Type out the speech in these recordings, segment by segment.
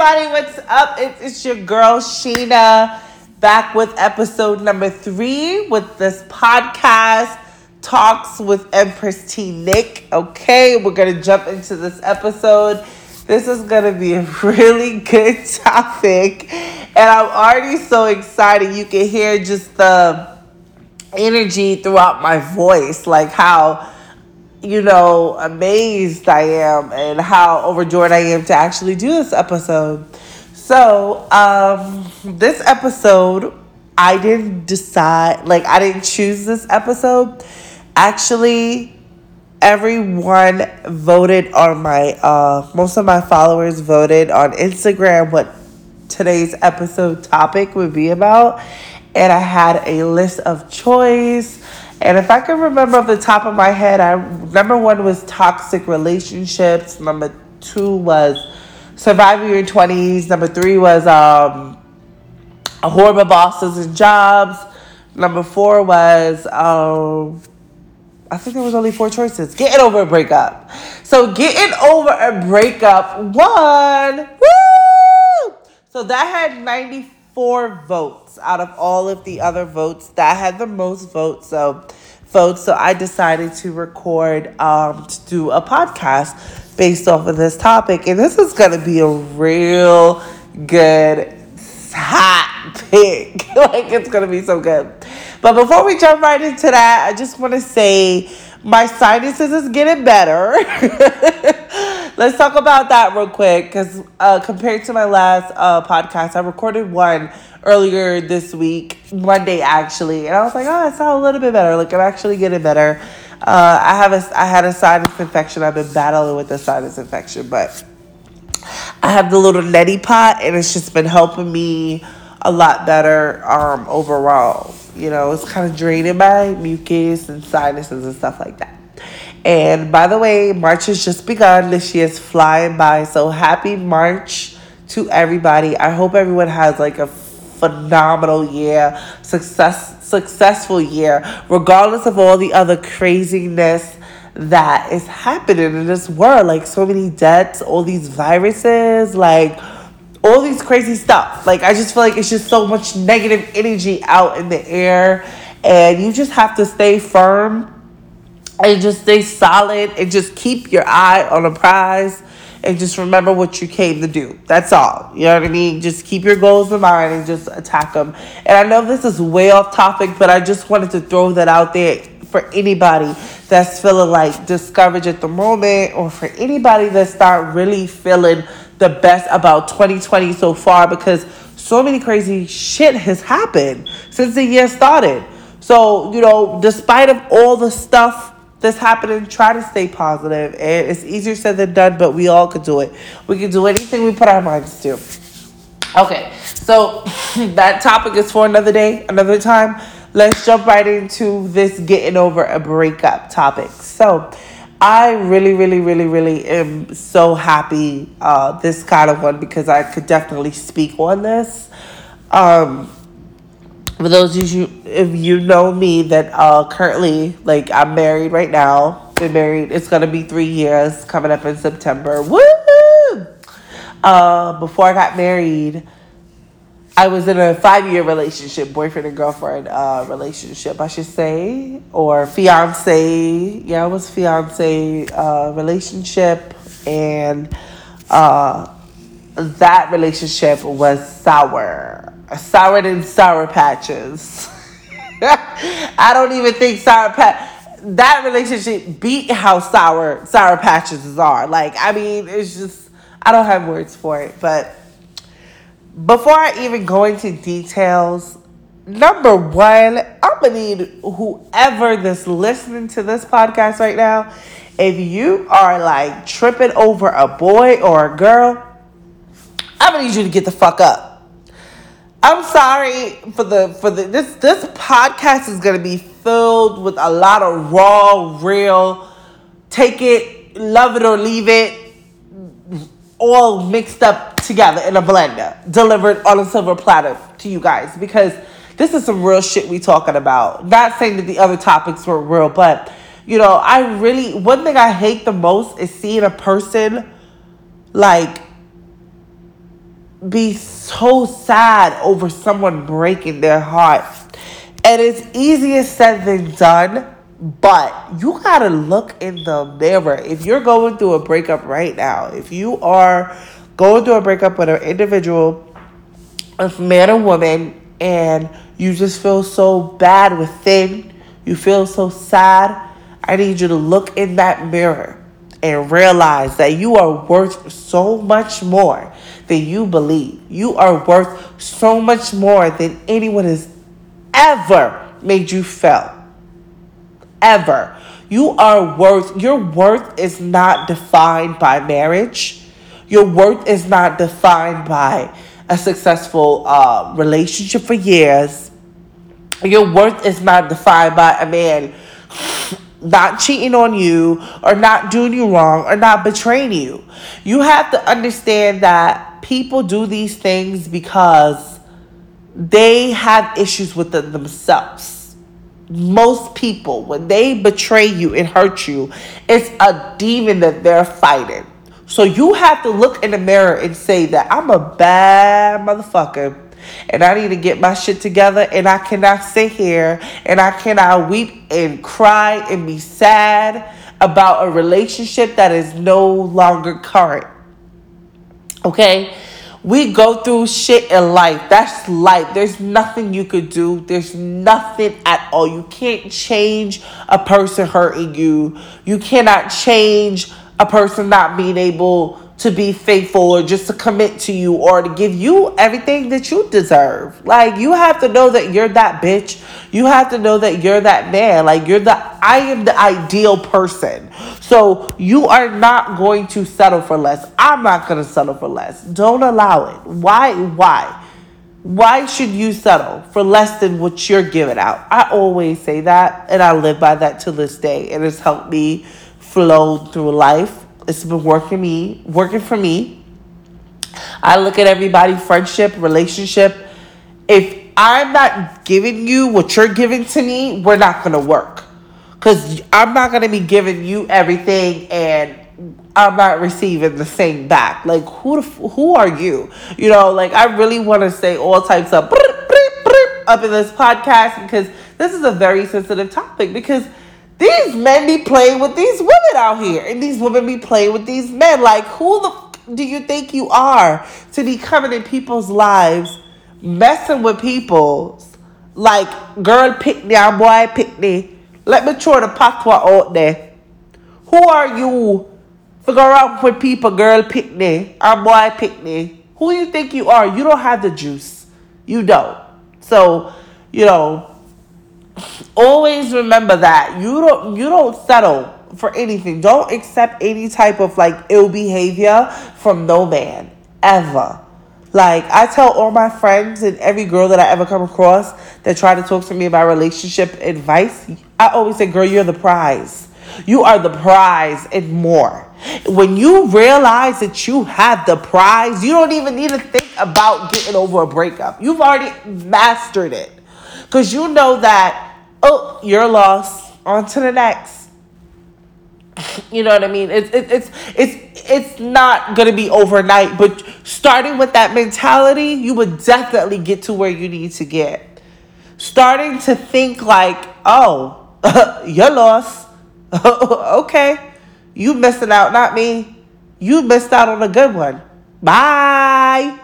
everybody. What's up? It's, it's your girl, Sheena, back with episode number three with this podcast, Talks with Empress T. Nick. Okay, we're going to jump into this episode. This is going to be a really good topic. And I'm already so excited. You can hear just the energy throughout my voice, like how you know, amazed I am and how overjoyed I am to actually do this episode. So, um, this episode, I didn't decide, like, I didn't choose this episode. Actually, everyone voted on my, uh, most of my followers voted on Instagram what today's episode topic would be about. And I had a list of choice and if I can remember off the top of my head, I number one was toxic relationships. Number two was surviving your twenties. Number three was um, horrible bosses and jobs. Number four was um, I think there was only four choices. Getting over a breakup. So getting over a breakup one. Woo! So that had ninety four votes out of all of the other votes. That had the most votes. So votes. So I decided to record um, to do a podcast based off of this topic, and this is gonna be a real good hot pick. like it's gonna be so good. But before we jump right into that, I just want to say my sinuses is getting better. Let's talk about that real quick because uh, compared to my last uh, podcast, I recorded one earlier this week, Monday actually, and I was like, oh, I sound a little bit better. Like I'm actually getting better. Uh, I have a I had a sinus infection. I've been battling with a sinus infection, but I have the little neti pot, and it's just been helping me a lot better um, overall. You know, it's kind of draining my mucus and sinuses and stuff like that. And by the way, March has just begun. This year is flying by. So happy March to everybody. I hope everyone has like a phenomenal year, success successful year, regardless of all the other craziness that is happening in this world. Like so many deaths, all these viruses, like all these crazy stuff. Like I just feel like it's just so much negative energy out in the air. And you just have to stay firm and just stay solid and just keep your eye on the prize and just remember what you came to do. That's all. You know what I mean? Just keep your goals in mind and just attack them. And I know this is way off topic, but I just wanted to throw that out there for anybody that's feeling like discouraged at the moment or for anybody that's not really feeling the best about 2020 so far because so many crazy shit has happened since the year started. So, you know, despite of all the stuff that's happening, try to stay positive. And it's easier said than done, but we all could do it. We can do anything we put our minds to. Okay, so that topic is for another day, another time. Let's jump right into this getting over a breakup topic. So, I really, really, really, really am so happy uh, this kind of one because I could definitely speak on this. Um, for those of you if you know me that uh currently like I'm married right now. Been married. It's gonna be three years coming up in September. Woo! Uh, before I got married, I was in a five year relationship, boyfriend and girlfriend uh, relationship, I should say, or fiance. Yeah, it was fiance uh, relationship, and uh, that relationship was sour sour than sour patches. I don't even think sour patch that relationship beat how sour sour patches are. Like, I mean, it's just I don't have words for it. But before I even go into details, number one, I'm gonna need whoever that's listening to this podcast right now. If you are like tripping over a boy or a girl, I'm gonna need you to get the fuck up I'm sorry for the for the this this podcast is gonna be filled with a lot of raw, real, take it, love it or leave it, all mixed up together in a blender, delivered on a silver platter to you guys because this is some real shit we talking about. Not saying that the other topics were real, but you know, I really one thing I hate the most is seeing a person like be so sad over someone breaking their heart. And it's easier said than done, but you gotta look in the mirror. If you're going through a breakup right now, if you are going through a breakup with an individual, a man or woman, and you just feel so bad within, you feel so sad, I need you to look in that mirror and realize that you are worth so much more than you believe. You are worth so much more than anyone has ever made you feel. Ever. You are worth, your worth is not defined by marriage. Your worth is not defined by a successful uh, relationship for years. Your worth is not defined by a man not cheating on you or not doing you wrong or not betraying you. You have to understand that people do these things because they have issues with them themselves. Most people, when they betray you and hurt you, it's a demon that they're fighting. So you have to look in the mirror and say that I'm a bad motherfucker and I need to get my shit together and I cannot sit here and I cannot weep and cry and be sad about a relationship that is no longer current. Okay? We go through shit in life. That's life. There's nothing you could do. There's nothing at all. You can't change a person hurting you. You cannot change a person not being able to be faithful or just to commit to you or to give you everything that you deserve. Like you have to know that you're that bitch. You have to know that you're that man. Like you're the I am the ideal person. So you are not going to settle for less. I'm not going to settle for less. Don't allow it. Why why? Why should you settle for less than what you're giving out? I always say that and I live by that to this day. It has helped me flow through life it's been working me, working for me. I look at everybody, friendship, relationship. If I'm not giving you what you're giving to me, we're not gonna work. Cause I'm not gonna be giving you everything and I'm not receiving the same back. Like who who are you? You know, like I really want to say all types of up in this podcast because this is a very sensitive topic because these men be playing with these women out here, and these women be playing with these men. Like, who the f- do you think you are to be coming in people's lives, messing with people's like girl pick me, boy pick me. Let me throw the patwa out there. Who are you? Figure out with people, girl pick me, or boy pick me. Who you think you are? You don't have the juice. You don't. So, you know, always remember that you don't you don't settle for anything. Don't accept any type of like ill behavior from no man ever. Like I tell all my friends and every girl that I ever come across that try to talk to me about relationship advice, I always say, "Girl, you're the prize. You are the prize and more." When you realize that you have the prize, you don't even need to think about getting over a breakup. You've already mastered it. Because you know that oh, you're lost. On to the next. You know what I mean? It's it, it's it's it's not gonna be overnight, but starting with that mentality, you would definitely get to where you need to get. Starting to think like, oh, you're lost. okay, you missing out, not me. You missed out on a good one. Bye.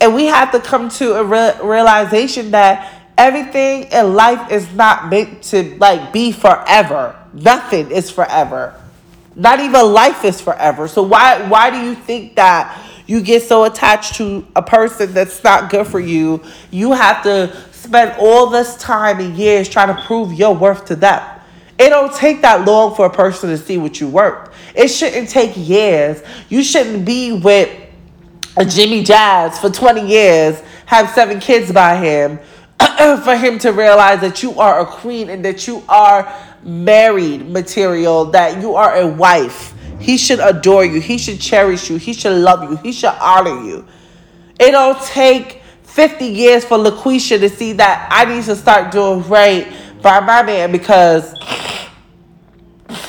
And we have to come to a re- realization that everything in life is not meant to like be forever. Nothing is forever. Not even life is forever. So why why do you think that you get so attached to a person that's not good for you? You have to spend all this time and years trying to prove your worth to them. It don't take that long for a person to see what you worth. It shouldn't take years. You shouldn't be with a Jimmy Jazz for 20 years, have seven kids by him, for him to realize that you are a queen and that you are married material, that you are a wife. He should adore you. He should cherish you. He should love you. He should honor you. It'll take 50 years for LaQuisha to see that I need to start doing right by my man because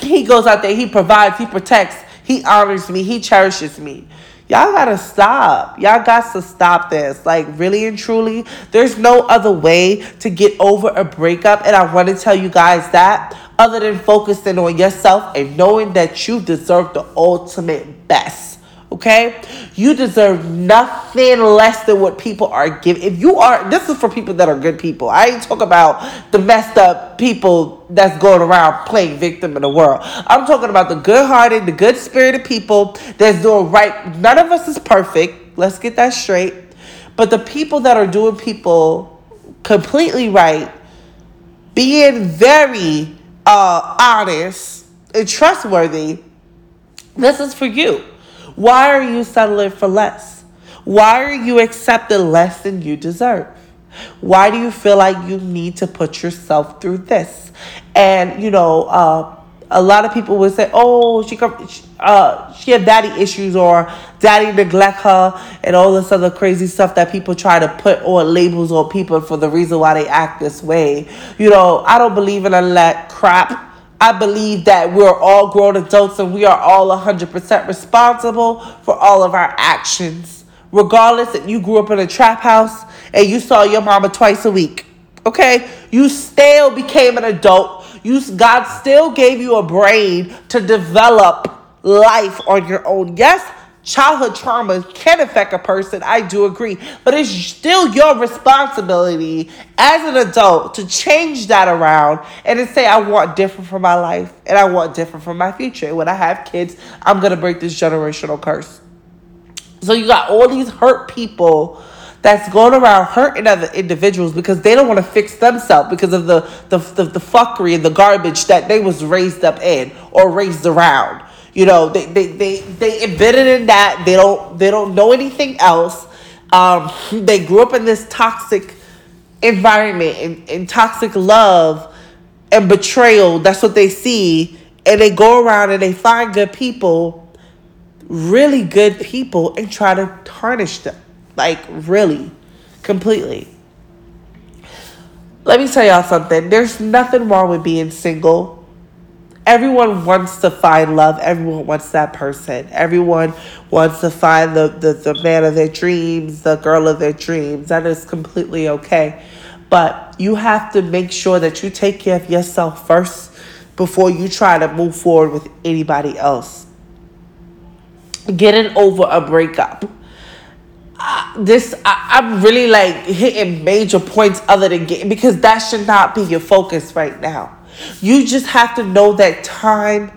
he goes out there, he provides, he protects, he honors me, he cherishes me. Y'all gotta stop. Y'all got to stop this. Like, really and truly, there's no other way to get over a breakup. And I want to tell you guys that other than focusing on yourself and knowing that you deserve the ultimate best. Okay? You deserve nothing less than what people are giving. If you are, this is for people that are good people. I ain't talk about the messed up people that's going around playing victim in the world. I'm talking about the good hearted, the good spirited people that's doing right. None of us is perfect. Let's get that straight. But the people that are doing people completely right, being very uh, honest and trustworthy, this is for you. Why are you settling for less? Why are you accepting less than you deserve? Why do you feel like you need to put yourself through this? And you know, uh, a lot of people would say, "Oh, she uh, she had daddy issues or daddy neglect her and all this other crazy stuff that people try to put on labels on people for the reason why they act this way." You know, I don't believe in all that crap. I believe that we're all grown adults and we are all 100% responsible for all of our actions. Regardless that you grew up in a trap house and you saw your mama twice a week, okay? You still became an adult. You God still gave you a brain to develop life on your own. Yes, childhood trauma can affect a person. I do agree. But it's still your responsibility as an adult to change that around and to say, I want different for my life and I want different for my future. And when I have kids, I'm going to break this generational curse. So you got all these hurt people that's going around hurting other individuals because they don't want to fix themselves because of the, the, the, the fuckery and the garbage that they was raised up in or raised around. You know, they they they they embedded in that. They don't they don't know anything else. Um, they grew up in this toxic environment and, and toxic love and betrayal. That's what they see, and they go around and they find good people, really good people, and try to tarnish them. Like really, completely. Let me tell y'all something. There's nothing wrong with being single everyone wants to find love. Everyone wants that person. Everyone wants to find the, the, the man of their dreams, the girl of their dreams. That is completely okay. But you have to make sure that you take care of yourself first before you try to move forward with anybody else. Getting over a breakup. Uh, this I, I'm really like hitting major points other than getting because that should not be your focus right now you just have to know that time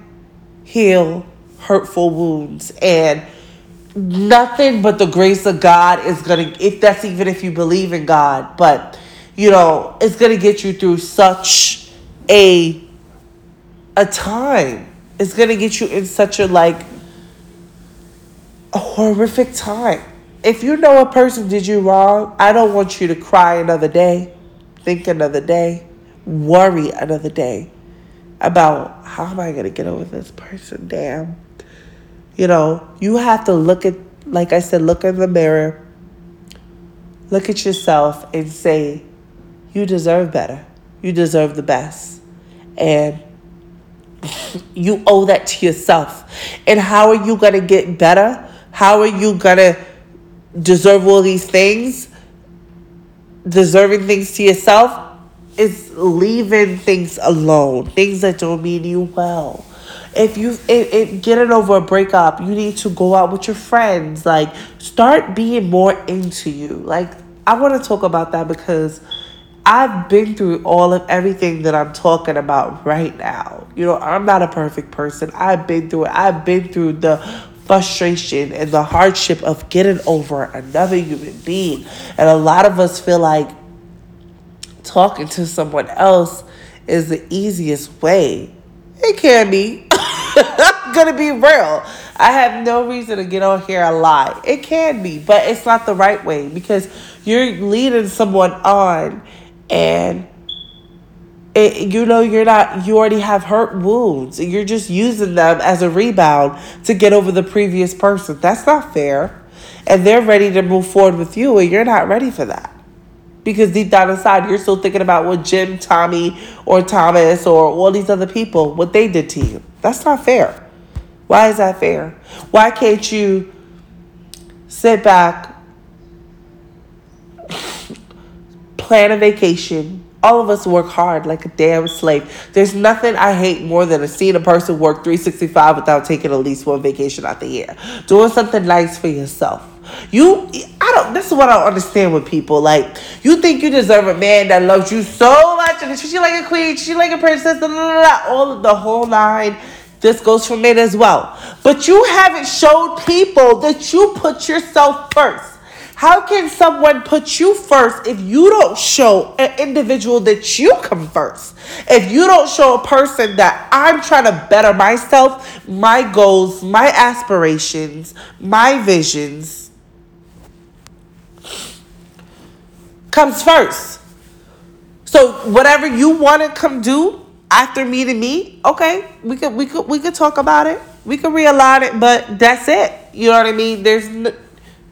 heal hurtful wounds and nothing but the grace of God is going to if that's even if you believe in God, but you know, it's going to get you through such a a time. It's going to get you in such a like a horrific time. If you know a person did you wrong, I don't want you to cry another day, think another day worry another day about how am I going to get over this person? Damn. You know, you have to look at, like I said, look in the mirror, look at yourself and say, you deserve better. You deserve the best. And you owe that to yourself. And how are you going to get better? How are you going to deserve all these things? Deserving things to yourself is leaving things alone, things that don't mean you well. If you it, it getting over a breakup, you need to go out with your friends. Like start being more into you. Like I want to talk about that because I've been through all of everything that I'm talking about right now. You know, I'm not a perfect person. I've been through it. I've been through the frustration and the hardship of getting over another human being. And a lot of us feel like talking to someone else is the easiest way. It can be. I'm gonna be real. I have no reason to get on here and lie. It can be, but it's not the right way because you're leading someone on and it, you know you're not you already have hurt wounds and you're just using them as a rebound to get over the previous person that's not fair and they're ready to move forward with you and you're not ready for that because deep down inside you're still thinking about what Jim, Tommy, or Thomas or all these other people what they did to you. That's not fair. Why is that fair? Why can't you sit back, plan a vacation. All of us work hard like a damn slave. There's nothing I hate more than seeing a person work 365 without taking at least one vacation out the year. Doing something nice for yourself. You, I don't. This is what I don't understand with people. Like, you think you deserve a man that loves you so much, and treats you like a queen, treats you like a princess, blah, blah, blah, all the whole line. This goes for men as well. But you haven't showed people that you put yourself first. How can someone put you first if you don't show an individual that you come first? If you don't show a person that I'm trying to better myself, my goals, my aspirations, my visions comes first. So whatever you want to come do, after meeting me, okay, we could we could we could talk about it. We could realign it, but that's it. You know what I mean? There's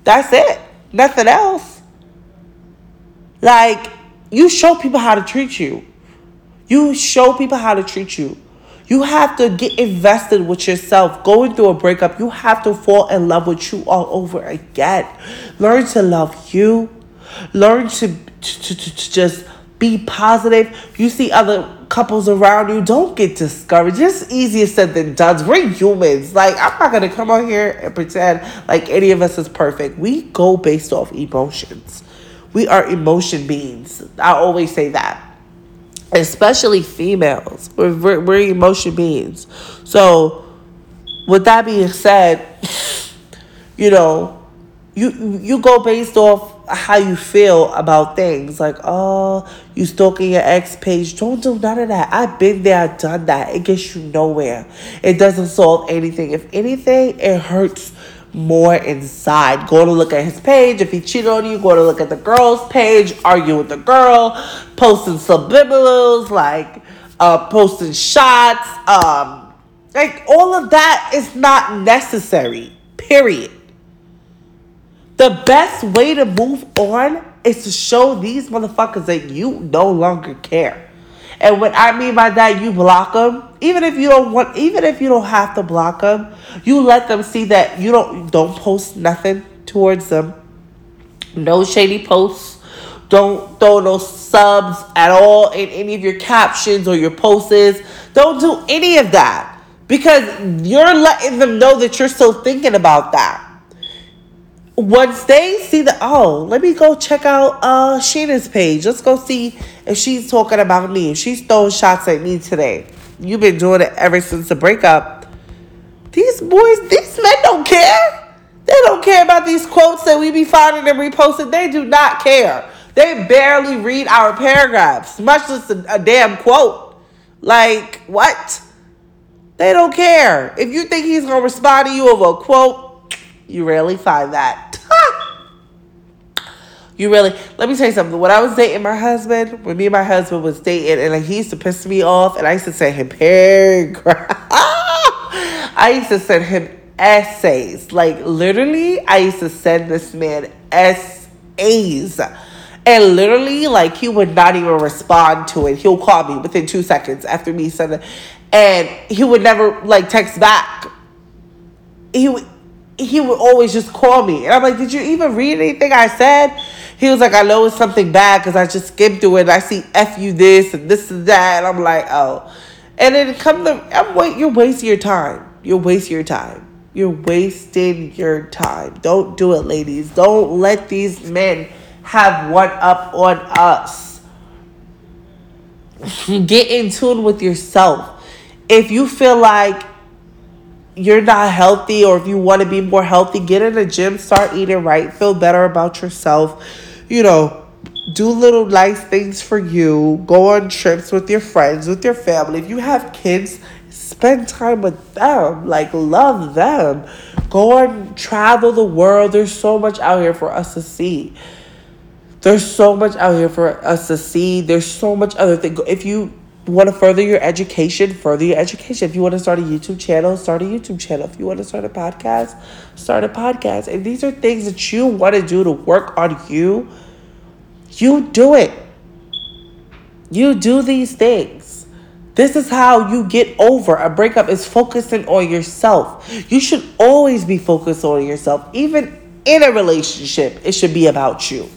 that's it. Nothing else. Like you show people how to treat you. You show people how to treat you. You have to get invested with yourself. Going through a breakup, you have to fall in love with you all over again. Learn to love you. Learn to to, to, to just be positive. You see other couples around you, don't get discouraged. It's easier said than done. We're humans. Like, I'm not going to come on here and pretend like any of us is perfect. We go based off emotions. We are emotion beings. I always say that. Especially females. We're, we're, we're emotion beings. So, with that being said, you know, you you go based off how you feel about things. Like, oh, you stalking your ex page. Don't do none of that. I've been there, done that. It gets you nowhere. It doesn't solve anything. If anything, it hurts more inside. Go to look at his page. If he cheated on you, go to look at the girl's page, argue with the girl, posting subliminals, like uh, posting shots. Um, like all of that is not necessary. Period. The best way to move on is to show these motherfuckers that you no longer care. And what I mean by that, you block them. Even if you don't want, even if you don't have to block them, you let them see that you don't don't post nothing towards them. No shady posts. Don't throw no subs at all in any of your captions or your posts. Don't do any of that because you're letting them know that you're still thinking about that once they see the oh, let me go check out uh Sheena's page. Let's go see if she's talking about me. If she's throwing shots at me today. You've been doing it ever since the breakup. These boys, these men don't care. They don't care about these quotes that we be finding and reposting. They do not care. They barely read our paragraphs, much less a, a damn quote. Like, what? They don't care. If you think he's gonna respond to you over a quote, you rarely find that. You really let me tell you something. When I was dating my husband, when me and my husband was dating, and like he used to piss me off, and I used to send him paragraphs. I used to send him essays. Like literally, I used to send this man essays. And literally, like he would not even respond to it. He'll call me within two seconds after me sending, and he would never like text back. He would he would always just call me. And I'm like, did you even read anything I said? He was like, I know it's something bad because I just skimmed through it I see F you this and this and that. And I'm like, oh. And then come the, I'm wait, you're wasting your time. You're wasting your time. You're wasting your time. Don't do it, ladies. Don't let these men have one up on us. Get in tune with yourself. If you feel like you're not healthy or if you want to be more healthy, get in the gym, start eating right, feel better about yourself you know, do little nice things for you, go on trips with your friends, with your family. If you have kids, spend time with them, like love them. Go and travel the world. There's so much out here for us to see. There's so much out here for us to see. There's so much other thing. If you want to further your education, further your education. If you want to start a YouTube channel, start a YouTube channel. If you want to start a podcast, start a podcast. And these are things that you want to do to work on you. You do it. You do these things. This is how you get over a breakup is focusing on yourself. You should always be focused on yourself. Even in a relationship, it should be about you.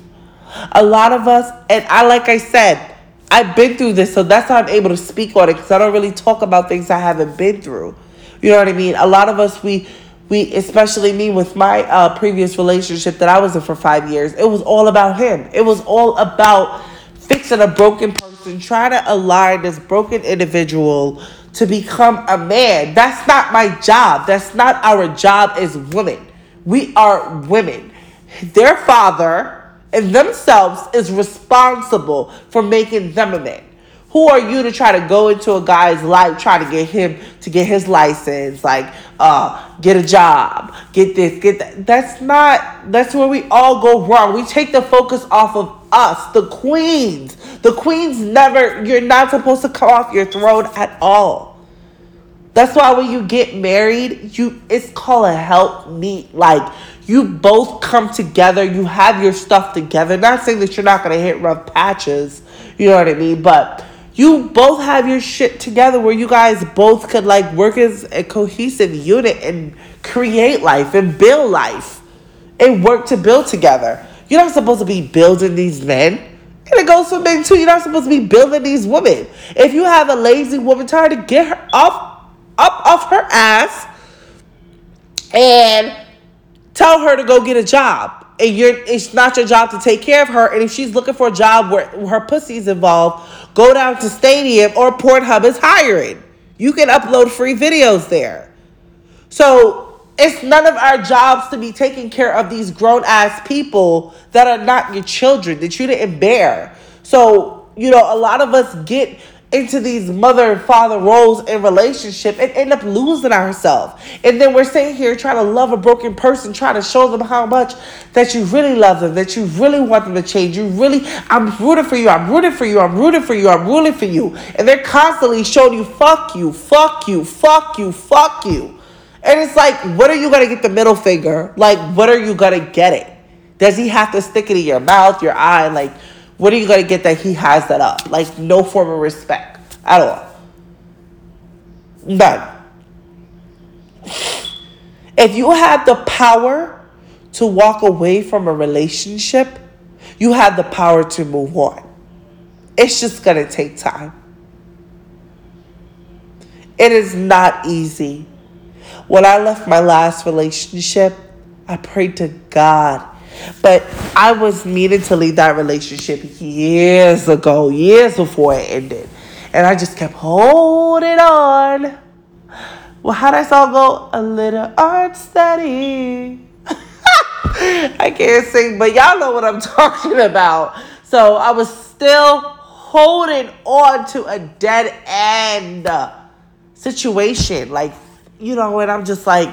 A lot of us, and I, like I said, I've been through this, so that's why I'm able to speak on it because I don't really talk about things I haven't been through. You know what I mean? A lot of us, we, we, especially me with my uh, previous relationship that I was in for five years, it was all about him. It was all about fixing a broken person, trying to align this broken individual to become a man. That's not my job. That's not our job as women. We are women. Their father and themselves is responsible for making them a man. Who are you to try to go into a guy's life, try to get him to get his license, like uh, get a job, get this, get that? That's not. That's where we all go wrong. We take the focus off of us, the queens. The queens never. You're not supposed to come off your throne at all. That's why when you get married, you it's called a help meet. Like you both come together, you have your stuff together. Not saying that you're not gonna hit rough patches, you know what I mean, but you both have your shit together where you guys both could like work as a cohesive unit and create life and build life and work to build together. You're not supposed to be building these men. And it goes for men too. You're not supposed to be building these women. If you have a lazy woman, try to get her up, up off her ass and tell her to go get a job. And you're it's not your job to take care of her. And if she's looking for a job where her pussy's involved, go down to Stadium or Pornhub is hiring. You can upload free videos there. So it's none of our jobs to be taking care of these grown ass people that are not your children that you didn't bear. So, you know, a lot of us get into these mother and father roles in relationship and end up losing ourselves. And then we're sitting here trying to love a broken person, trying to show them how much that you really love them, that you really want them to change. You really, I'm rooting for you, I'm rooting for you, I'm rooting for you, I'm rooting for you. And they're constantly showing you, fuck you, fuck you, fuck you, fuck you. And it's like, what are you gonna get the middle finger? Like, what are you gonna get it? Does he have to stick it in your mouth, your eye? Like, what are you going to get that he has that up? Like, no form of respect at all. None. If you have the power to walk away from a relationship, you have the power to move on. It's just going to take time. It is not easy. When I left my last relationship, I prayed to God but I was needed to leave that relationship years ago, years before it ended. And I just kept holding on. Well, how that song go? A little unsteady. I can't sing, but y'all know what I'm talking about. So I was still holding on to a dead end situation. Like, you know, and I'm just like,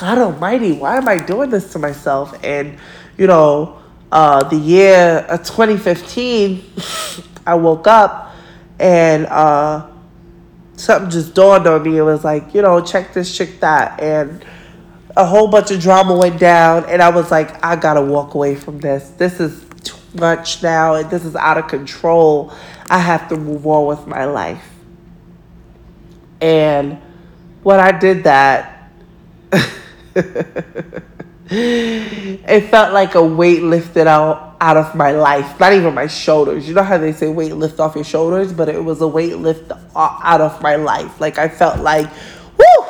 God Almighty, why am I doing this to myself? And you know, uh, the year of 2015, I woke up and uh, something just dawned on me. It was like, you know, check this, check that, and a whole bunch of drama went down. And I was like, I gotta walk away from this. This is too much now, and this is out of control. I have to move on with my life. And when I did that, it felt like a weight lifted out out of my life, not even my shoulders. You know how they say weight lift off your shoulders, but it was a weight lift out of my life. Like I felt like, whoo,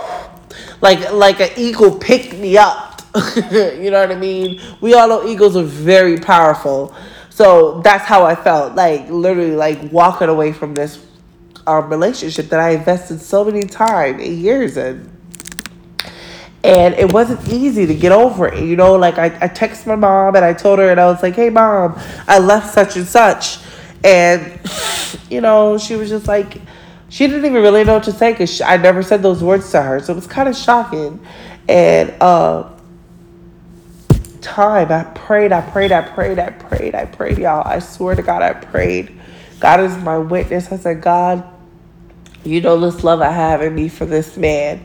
like like an eagle picked me up. you know what I mean? We all know eagles are very powerful. So that's how I felt. Like literally, like walking away from this um, relationship that I invested so many time and years in and it wasn't easy to get over it. You know, like I, I texted my mom and I told her, and I was like, hey, mom, I left such and such. And, you know, she was just like, she didn't even really know what to say because I never said those words to her. So it was kind of shocking. And, uh, time, I prayed, I prayed, I prayed, I prayed, I prayed, y'all. I swear to God, I prayed. God is my witness. I said, God, you know this love I have in me for this man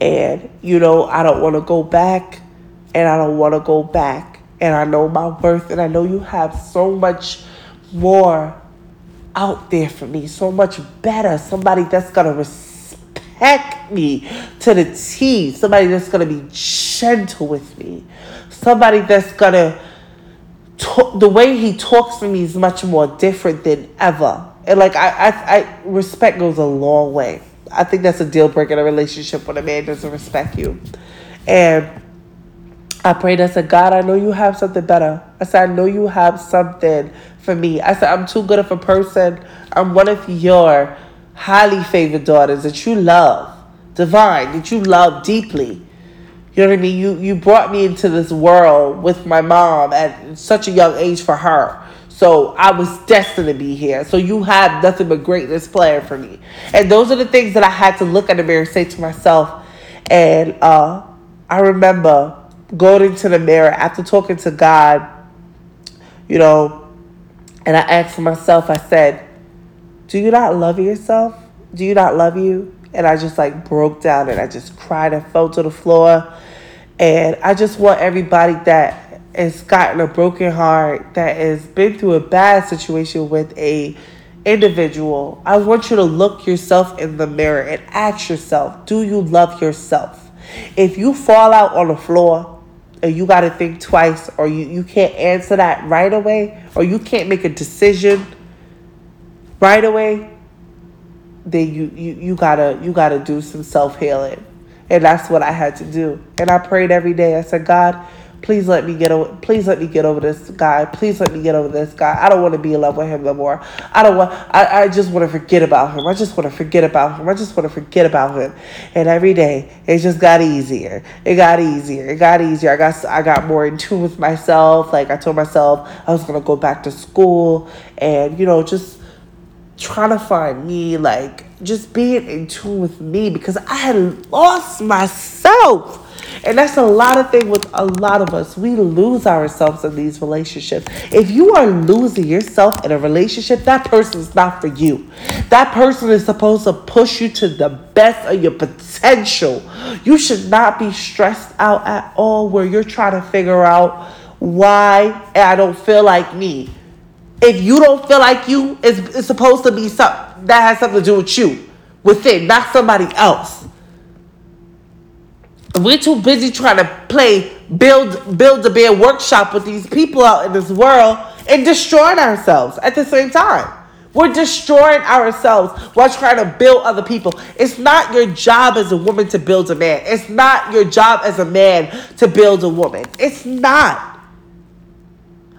and, you know, I don't want to go back and I don't want to go back. And I know my worth and I know you have so much more out there for me, so much better. Somebody that's going to respect me to the T. Somebody that's gonna be gentle with me. Somebody that's gonna talk, the way he talks to me is much more different than ever. And like I, I, I respect goes a long way. I think that's a deal breaker in a relationship when a man doesn't respect you. And I prayed, I said, God, I know you have something better. I said, I know you have something for me. I said, I'm too good of a person. I'm one of your highly favored daughters that you love, divine, that you love deeply. You know what I mean? You you brought me into this world with my mom at such a young age for her. So I was destined to be here. So you have nothing but greatness planned for me. And those are the things that I had to look at the mirror and say to myself. And uh, I remember going into the mirror after talking to God, you know, and I asked myself, I said, Do you not love yourself? Do you not love you? And I just like broke down and I just cried and fell to the floor. And I just want everybody that has gotten a broken heart, that has been through a bad situation with a individual, I want you to look yourself in the mirror and ask yourself, do you love yourself? If you fall out on the floor and you got to think twice or you, you can't answer that right away or you can't make a decision right away, then you, you, you gotta you gotta do some self-healing. And that's what I had to do. And I prayed every day. I said, God, Please let me get over. Please let me get over this guy. Please let me get over this guy. I don't want to be in love with him no more. I don't want. I, I just want to forget about him. I just want to forget about him. I just want to forget about him. And every day it just got easier. It got easier. It got easier. I got I got more in tune with myself. Like I told myself I was gonna go back to school and you know just trying to find me like just being in tune with me because I had lost myself. And that's a lot of thing with a lot of us. We lose ourselves in these relationships. If you are losing yourself in a relationship, that person is not for you. That person is supposed to push you to the best of your potential. You should not be stressed out at all where you're trying to figure out why I don't feel like me. If you don't feel like you, it's, it's supposed to be something that has something to do with you, within, not somebody else. We're too busy trying to play build build a bear workshop with these people out in this world and destroying ourselves at the same time. We're destroying ourselves while trying to build other people. It's not your job as a woman to build a man. It's not your job as a man to build a woman. It's not.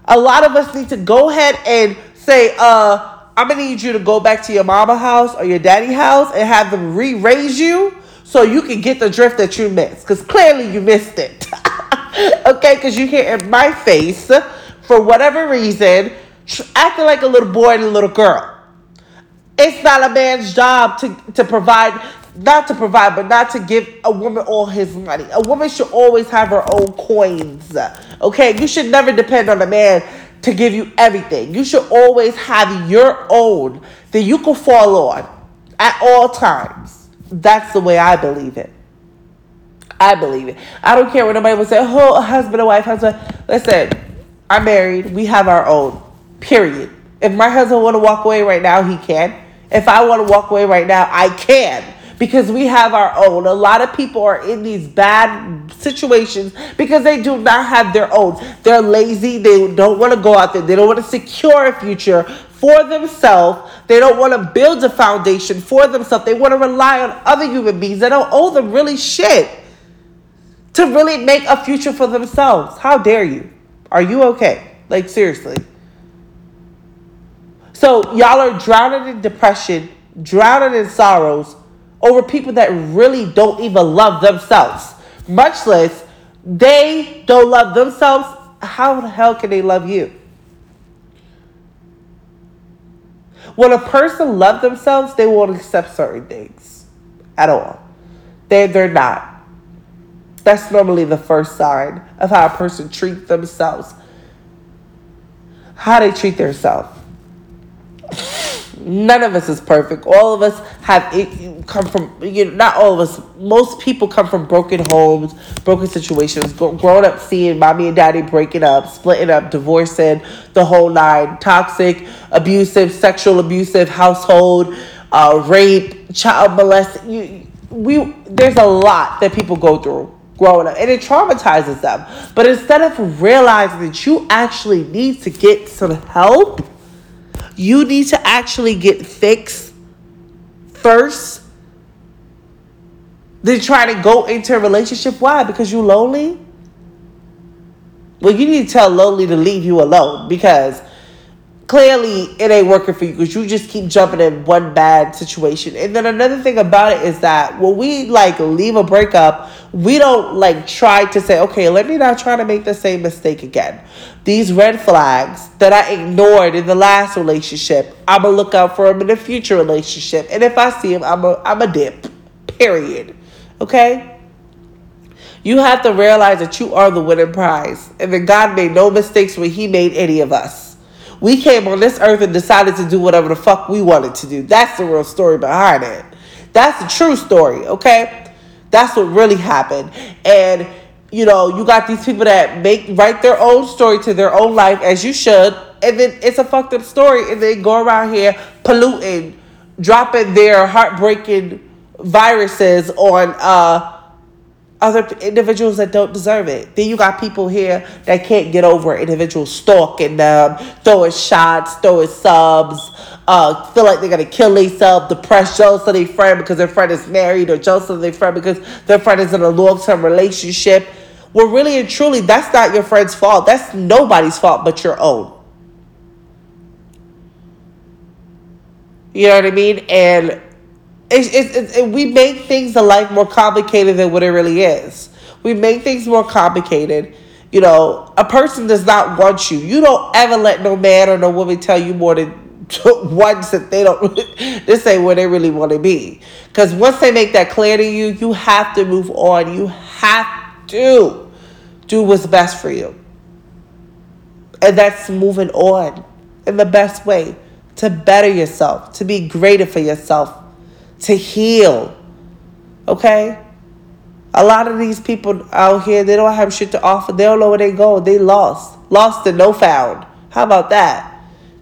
A lot of us need to go ahead and say, uh, I'm gonna need you to go back to your mama house or your daddy house and have them re-raise you so you can get the drift that you missed. Because clearly you missed it. okay, because you here in my face for whatever reason, acting like a little boy and a little girl. It's not a man's job to, to provide, not to provide, but not to give a woman all his money. A woman should always have her own coins. Okay, you should never depend on a man to give you everything. You should always have your own that you can fall on at all times. That's the way I believe it. I believe it. I don't care what nobody would say, oh, a husband and wife, husband. Listen, I'm married. We have our own. Period. If my husband want to walk away right now, he can. If I want to walk away right now, I can. Because we have our own. A lot of people are in these bad situations because they do not have their own. They're lazy. They don't want to go out there. They don't want to secure a future for themselves. They don't want to build a foundation for themselves. They want to rely on other human beings They don't owe them really shit to really make a future for themselves. How dare you? Are you okay? Like, seriously. So, y'all are drowning in depression, drowning in sorrows over people that really don't even love themselves, much less they don't love themselves. How the hell can they love you? When a person loves themselves, they won't accept certain things at all. They, they're not. That's normally the first sign of how a person treats themselves. How they treat themselves. None of us is perfect. All of us have it come from you know, not all of us. Most people come from broken homes, broken situations. Growing up, seeing mommy and daddy breaking up, splitting up, divorcing, the whole nine. Toxic, abusive, sexual abusive household, uh, rape, child molesting. You, we there's a lot that people go through growing up and it traumatizes them. But instead of realizing that you actually need to get some help, you need to actually get fixed first. Then try to go into a relationship. Why? Because you lonely? Well, you need to tell lonely to leave you alone because clearly it ain't working for you because you just keep jumping in one bad situation. And then another thing about it is that when we like leave a breakup, we don't like try to say, okay, let me not try to make the same mistake again. These red flags that I ignored in the last relationship, I'm gonna look out for them in the future relationship. And if I see them, I'm a, I'm a dip. Period. Okay? You have to realize that you are the winning prize and that God made no mistakes when He made any of us. We came on this earth and decided to do whatever the fuck we wanted to do. That's the real story behind it. That's the true story, okay? That's what really happened. And you know, you got these people that make write their own story to their own life as you should, and then it's a fucked up story, and they go around here polluting, dropping their heartbreaking viruses on uh other individuals that don't deserve it. Then you got people here that can't get over individuals stalking them, throwing shots, throwing subs, uh, feel like they're gonna kill themselves, depressed, jealous of their friend because their friend is married, or of their friend because their friend is in a long term relationship. Well, really and truly, that's not your friend's fault. That's nobody's fault but your own. You know what I mean? And it, we make things in life more complicated than what it really is. We make things more complicated. You know, a person does not want you. You don't ever let no man or no woman tell you more than once that they don't. this ain't where they really want to be. Because once they make that clear to you, you have to move on. You have to do what's best for you. And that's moving on in the best way to better yourself, to be greater for yourself to heal. Okay? A lot of these people out here, they don't have shit to offer. They don't know where they go. They lost. Lost and no found. How about that?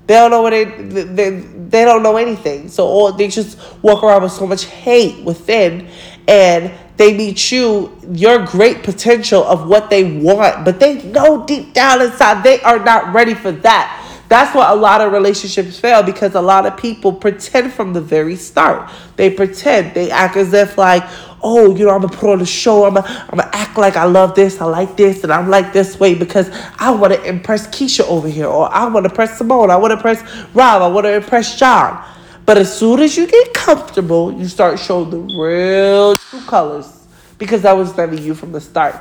They don't know where they, they, they don't know anything. So all, they just walk around with so much hate within and they meet you, your great potential of what they want, but they know deep down inside they are not ready for that. That's why a lot of relationships fail because a lot of people pretend from the very start. They pretend. They act as if like, oh, you know, I'm gonna put on a show. I'm gonna, I'm gonna act like I love this, I like this, and I'm like this way because I want to impress Keisha over here, or I want to impress Simone, I want to impress Rob, I want to impress John. But as soon as you get comfortable, you start showing the real true colors because that was never you from the start.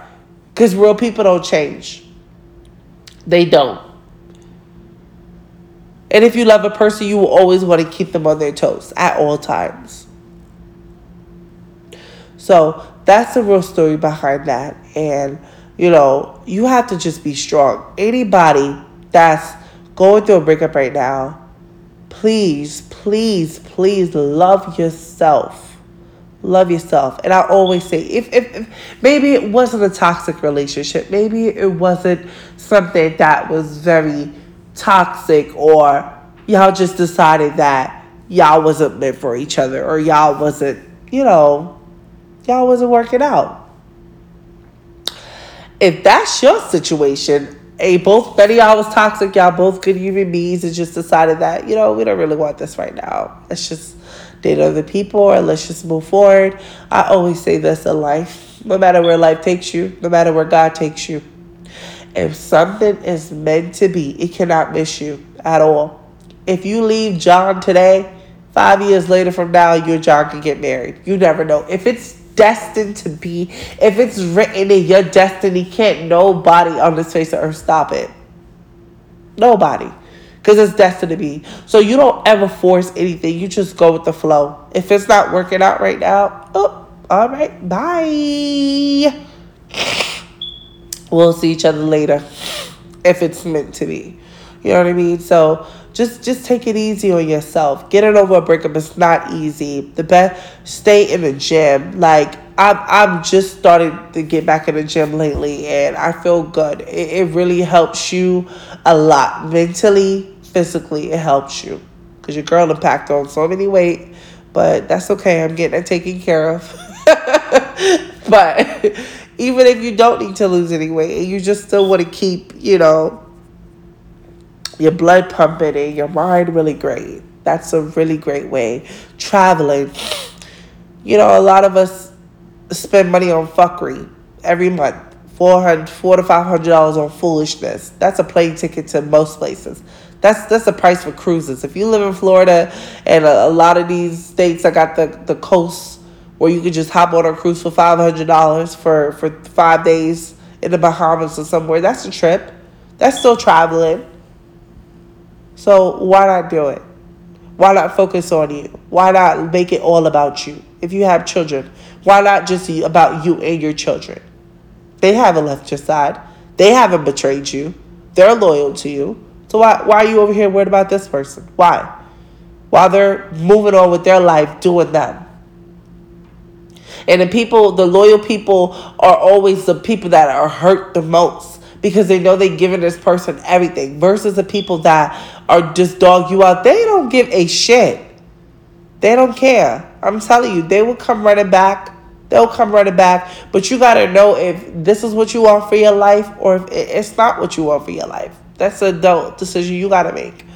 Because real people don't change. They don't. And if you love a person, you will always want to keep them on their toes at all times. So that's the real story behind that. And, you know, you have to just be strong. Anybody that's going through a breakup right now, please, please, please love yourself. Love yourself. And I always say, if, if, if maybe it wasn't a toxic relationship, maybe it wasn't something that was very toxic or y'all just decided that y'all wasn't meant for each other or y'all wasn't, you know, y'all wasn't working out. If that's your situation, a both Betty y'all was toxic, y'all both good human beings, and just decided that, you know, we don't really want this right now. Let's just date other people or let's just move forward. I always say this in life. No matter where life takes you, no matter where God takes you, if something is meant to be, it cannot miss you at all. If you leave John today, five years later from now, you and John can get married. You never know. If it's destined to be, if it's written in your destiny, can't nobody on this face of earth stop it. Nobody. Because it's destined to be. So you don't ever force anything. You just go with the flow. If it's not working out right now, oh, all right, bye. We'll see each other later if it's meant to be. You know what I mean? So just just take it easy on yourself. Getting over a breakup is not easy. The best stay in the gym. Like I'm I'm just starting to get back in the gym lately and I feel good. It, it really helps you a lot. Mentally, physically, it helps you. Cause your girl packed on so many weight. But that's okay. I'm getting it taken care of. but even if you don't need to lose any weight and you just still want to keep, you know, your blood pumping and your mind really great, that's a really great way. Traveling. You know, a lot of us spend money on fuckery every month. Four hundred, four to five hundred dollars on foolishness. That's a plane ticket to most places. That's that's the price for cruises. If you live in Florida and a, a lot of these states, I got the the coast where you could just hop on a cruise for five hundred dollars for for five days in the Bahamas or somewhere. That's a trip. That's still traveling. So why not do it? Why not focus on you? Why not make it all about you? If you have children, why not just about you and your children? They haven't left your side. They haven't betrayed you. They're loyal to you. So why why are you over here worried about this person? Why? While they're moving on with their life, doing them. And the people, the loyal people, are always the people that are hurt the most because they know they've given this person everything versus the people that are just dog you out. They don't give a shit. They don't care. I'm telling you, they will come running back. They'll come running back. But you got to know if this is what you want for your life or if it's not what you want for your life. That's an adult decision you got to make.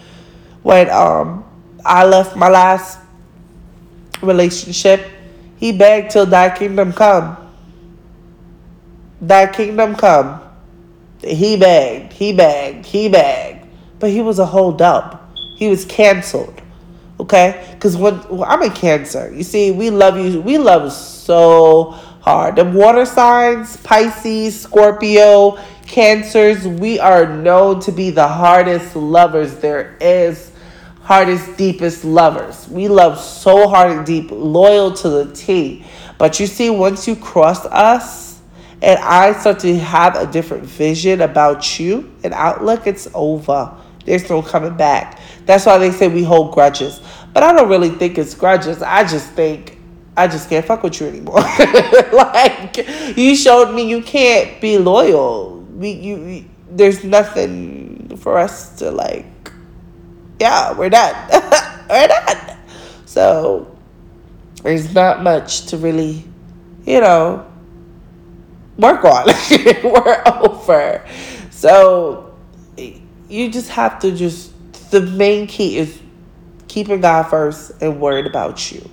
When um, I left my last relationship, he begged till thy kingdom come. Thy kingdom come. He begged, he begged, he begged. But he was a hold up. He was canceled. Okay? Because when well, I'm a cancer, you see, we love you. We love so hard. The water signs, Pisces, Scorpio, Cancers, we are known to be the hardest lovers there is hardest, deepest lovers. We love so hard and deep, loyal to the T. But you see, once you cross us and I start to have a different vision about you and outlook, it's over. There's no coming back. That's why they say we hold grudges. But I don't really think it's grudges. I just think I just can't fuck with you anymore. like you showed me you can't be loyal. We you, we, there's nothing for us to like yeah, we're done. we're done. So there's not much to really, you know, work on. we're over. So you just have to just, the main key is keeping God first and worried about you.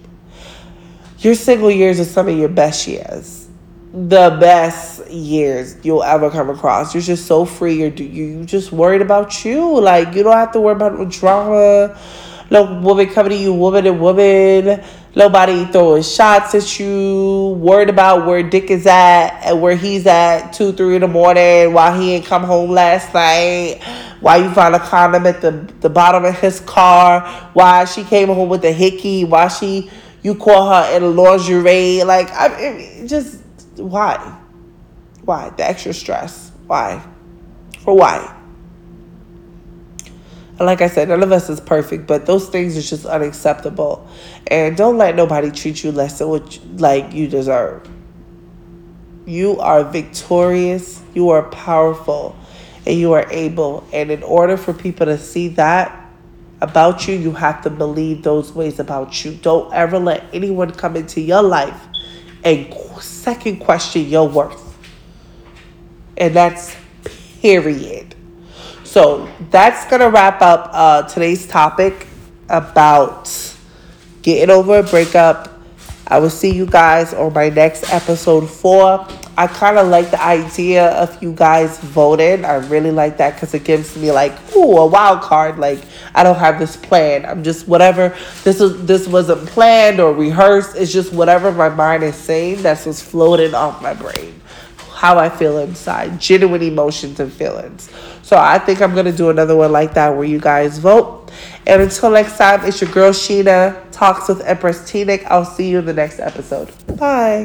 Your single years are some of your best years the best years you'll ever come across. You're just so free. You're you just worried about you. Like you don't have to worry about drama. No woman coming to you, woman and woman. Nobody throwing shots at you. Worried about where Dick is at and where he's at two, three in the morning while he ain't come home last night. Why you found a condom at the the bottom of his car? Why she came home with a hickey? Why she you call her in lingerie? Like I mean, just why? Why? The extra stress. Why? For why? And like I said, none of us is perfect, but those things are just unacceptable. And don't let nobody treat you less than what you, like you deserve. You are victorious, you are powerful, and you are able. And in order for people to see that about you, you have to believe those ways about you. Don't ever let anyone come into your life and second question your worth. And that's period. So that's going to wrap up uh, today's topic about getting over a breakup. I will see you guys on my next episode four. I kind of like the idea of you guys voting. I really like that because it gives me like, ooh, a wild card. Like I don't have this plan. I'm just whatever. This is this wasn't planned or rehearsed. It's just whatever my mind is saying. That's what's floating off my brain. How I feel inside, genuine emotions and feelings. So I think I'm gonna do another one like that where you guys vote. And until next time, it's your girl Sheena talks with Empress T Nick. I'll see you in the next episode. Bye.